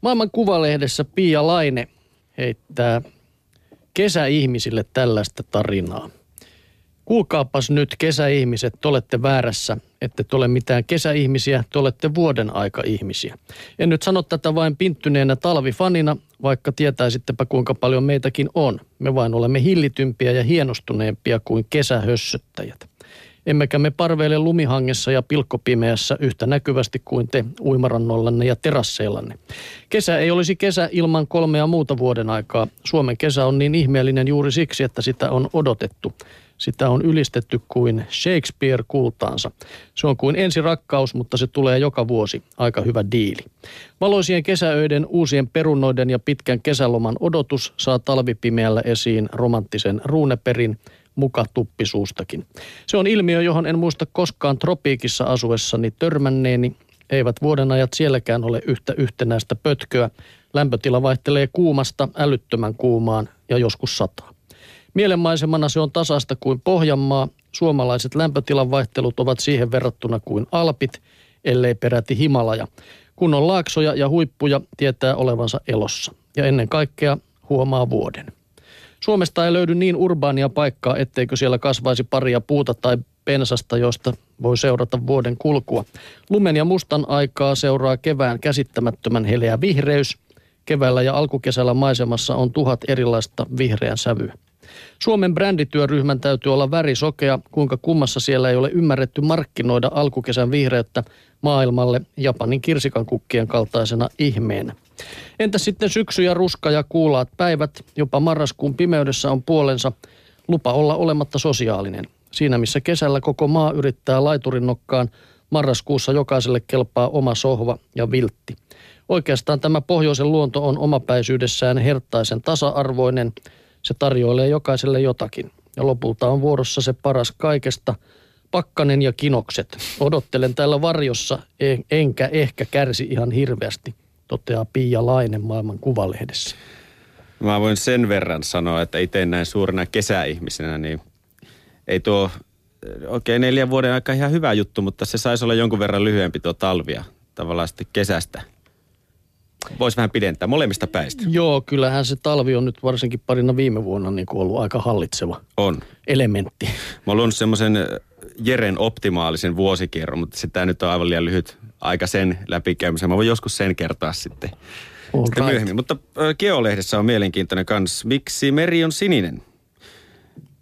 Maailman kuvalehdessä Pia Laine heittää kesäihmisille tällaista tarinaa. Kuulkaapas nyt kesäihmiset, te olette väärässä, ette te ole mitään kesäihmisiä, te olette vuoden aika ihmisiä. En nyt sano tätä vain pinttyneenä talvifanina, vaikka tietäisittepä kuinka paljon meitäkin on. Me vain olemme hillitympiä ja hienostuneempia kuin kesähössöttäjät. Emmekä me parveile lumihangessa ja pilkkopimeässä yhtä näkyvästi kuin te uimarannollanne ja terasseillanne. Kesä ei olisi kesä ilman kolmea muuta vuoden aikaa. Suomen kesä on niin ihmeellinen juuri siksi, että sitä on odotettu. Sitä on ylistetty kuin Shakespeare kultaansa. Se on kuin ensi rakkaus, mutta se tulee joka vuosi. Aika hyvä diili. Valoisien kesäöiden, uusien perunoiden ja pitkän kesäloman odotus saa talvipimeällä esiin romanttisen ruuneperin muka tuppisuustakin. Se on ilmiö, johon en muista koskaan tropiikissa asuessani törmänneeni. Eivät vuodenajat sielläkään ole yhtä yhtenäistä pötköä. Lämpötila vaihtelee kuumasta älyttömän kuumaan ja joskus sataa. Mielenmaisemana se on tasasta kuin Pohjanmaa. Suomalaiset lämpötilan vaihtelut ovat siihen verrattuna kuin Alpit, ellei peräti Himalaja. Kun on laaksoja ja huippuja, tietää olevansa elossa. Ja ennen kaikkea huomaa vuoden. Suomesta ei löydy niin urbaania paikkaa, etteikö siellä kasvaisi paria puuta tai pensasta, josta voi seurata vuoden kulkua. Lumen ja mustan aikaa seuraa kevään käsittämättömän heleä vihreys. Keväällä ja alkukesällä maisemassa on tuhat erilaista vihreän sävyä. Suomen brändityöryhmän täytyy olla värisokea, kuinka kummassa siellä ei ole ymmärretty markkinoida alkukesän vihreyttä maailmalle Japanin kirsikankukkien kaltaisena ihmeenä. Entä sitten syksy ja ruska ja kuulaat päivät, jopa marraskuun pimeydessä on puolensa, lupa olla olematta sosiaalinen. Siinä missä kesällä koko maa yrittää laiturin nokkaan, marraskuussa jokaiselle kelpaa oma sohva ja viltti. Oikeastaan tämä pohjoisen luonto on omapäisyydessään herttaisen tasa-arvoinen – se tarjoilee jokaiselle jotakin. Ja lopulta on vuorossa se paras kaikesta, pakkanen ja kinokset. Odottelen täällä varjossa, enkä ehkä kärsi ihan hirveästi, toteaa Pia Lainen maailman kuvalehdessä. Mä voin sen verran sanoa, että itse näin suurena kesäihmisenä, niin ei tuo oikein neljän vuoden aika ihan hyvä juttu, mutta se saisi olla jonkun verran lyhyempi tuo talvia tavallaan sitten kesästä voisi vähän pidentää molemmista päistä. Joo, kyllähän se talvi on nyt varsinkin parina viime vuonna niin kuin ollut aika hallitseva on. elementti. Mä oon semmoisen äh, Jeren optimaalisen vuosikierron, mutta sitä nyt on aivan liian lyhyt aika sen läpikäymisen. Mä voin joskus sen kertaa sitten, sitten myöhemmin. Mutta Geolehdessä on mielenkiintoinen kans. Miksi meri on sininen?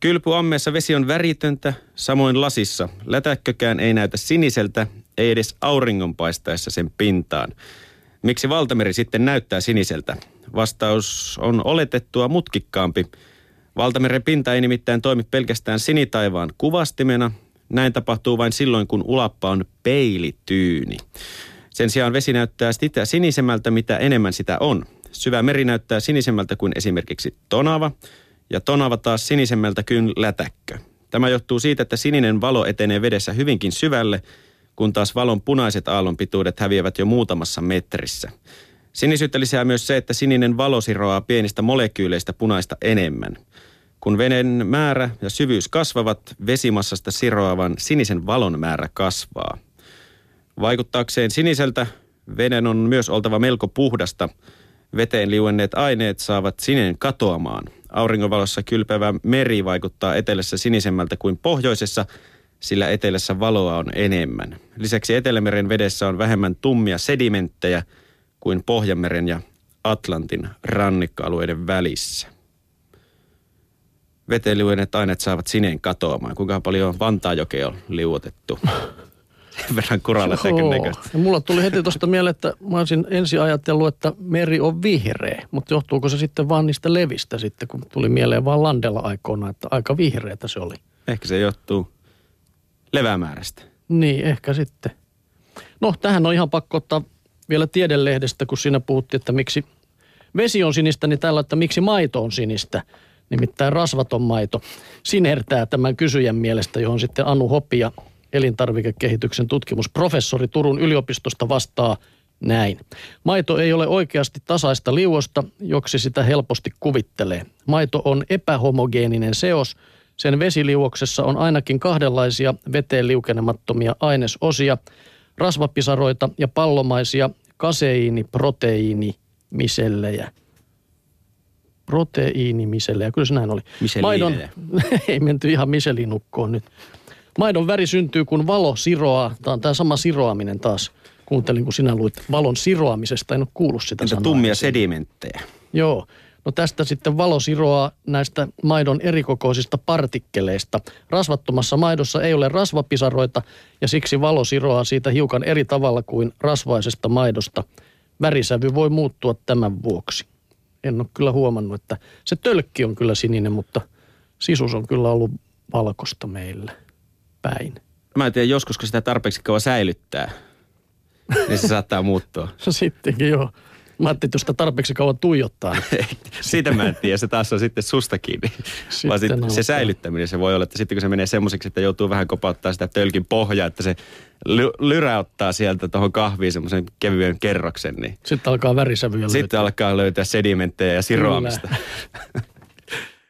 Kylpyammeessa vesi on väritöntä, samoin lasissa. Lätäkkökään ei näytä siniseltä, ei edes auringonpaistaessa sen pintaan. Miksi valtameri sitten näyttää siniseltä? Vastaus on oletettua mutkikkaampi. Valtameren pinta ei nimittäin toimi pelkästään sinitaivaan kuvastimena. Näin tapahtuu vain silloin, kun ulappa on peilityyni. Sen sijaan vesi näyttää sitä sinisemmältä, mitä enemmän sitä on. Syvä meri näyttää sinisemmältä kuin esimerkiksi tonava, ja tonava taas sinisemmältä kuin lätäkkö. Tämä johtuu siitä, että sininen valo etenee vedessä hyvinkin syvälle – kun taas valon punaiset aallonpituudet häviävät jo muutamassa metrissä. Sinisyyttä lisää myös se, että sininen valo siroaa pienistä molekyyleistä punaista enemmän. Kun veden määrä ja syvyys kasvavat, vesimassasta siroavan sinisen valon määrä kasvaa. Vaikuttaakseen siniseltä veden on myös oltava melko puhdasta. Veteen liuenneet aineet saavat sininen katoamaan. Auringonvalossa kylpevä meri vaikuttaa etelässä sinisemmältä kuin pohjoisessa – sillä etelässä valoa on enemmän. Lisäksi Etelämeren vedessä on vähemmän tummia sedimenttejä kuin Pohjanmeren ja Atlantin rannikkoalueiden välissä. Veteliuenet aineet saavat sineen katoamaan. Kuinka paljon Vantaajokea on liuotettu? Sen verran kuralla näköistä. Mulla tuli heti tuosta mieleen, että mä olisin ensin ajatellut, että meri on vihreä. Mutta johtuuko se sitten vaan niistä levistä sitten, kun tuli mieleen vaan Landella aikoina, että aika vihreätä se oli. Ehkä se johtuu levämäärästä. Niin, ehkä sitten. No, tähän on ihan pakko ottaa vielä tiedelehdestä, kun siinä puhuttiin, että miksi vesi on sinistä, niin tällä, että miksi maito on sinistä. Nimittäin rasvaton maito sinertää tämän kysyjän mielestä, johon sitten Anu Hopia, elintarvikekehityksen tutkimusprofessori Turun yliopistosta vastaa näin. Maito ei ole oikeasti tasaista liuosta, joksi sitä helposti kuvittelee. Maito on epähomogeeninen seos – sen vesiliuoksessa on ainakin kahdenlaisia veteen liukenemattomia ainesosia, rasvapisaroita ja pallomaisia kaseiini, proteiini misellejä. Proteiinimisellejä, kyllä se näin oli. Maidon, ei menty ihan miselinukkoon nyt. Maidon väri syntyy, kun valo siroaa. Tämä on tämä sama siroaminen taas. Kuuntelin, kun sinä luit valon siroamisesta. En ole kuullut sitä Entä sanaa. tummia sedimenttejä? Joo. No tästä sitten valo siroaa näistä maidon erikokoisista partikkeleista. Rasvattomassa maidossa ei ole rasvapisaroita ja siksi valo siroaa siitä hiukan eri tavalla kuin rasvaisesta maidosta. Värisävy voi muuttua tämän vuoksi. En ole kyllä huomannut, että se tölkki on kyllä sininen, mutta sisus on kyllä ollut valkosta meillä päin. Mä en tiedä, joskus kun sitä tarpeeksi kauan säilyttää, niin se saattaa muuttua. Sittenkin joo. Mä ajattelin, että jos sitä tarpeeksi kauan tuijottaa. Siitä mä en tiedä, se taas on sitten susta kiinni. Sitten Vaan sit se säilyttäminen, se voi olla, että sitten kun se menee semmoiseksi, että joutuu vähän kopauttaa sitä tölkin pohjaa, että se ly- lyräyttää sieltä tuohon kahviin semmoisen kevyen kerroksen. Niin sitten alkaa värisävyjä Sitten löytää. alkaa löytää sedimenttejä ja siroamista.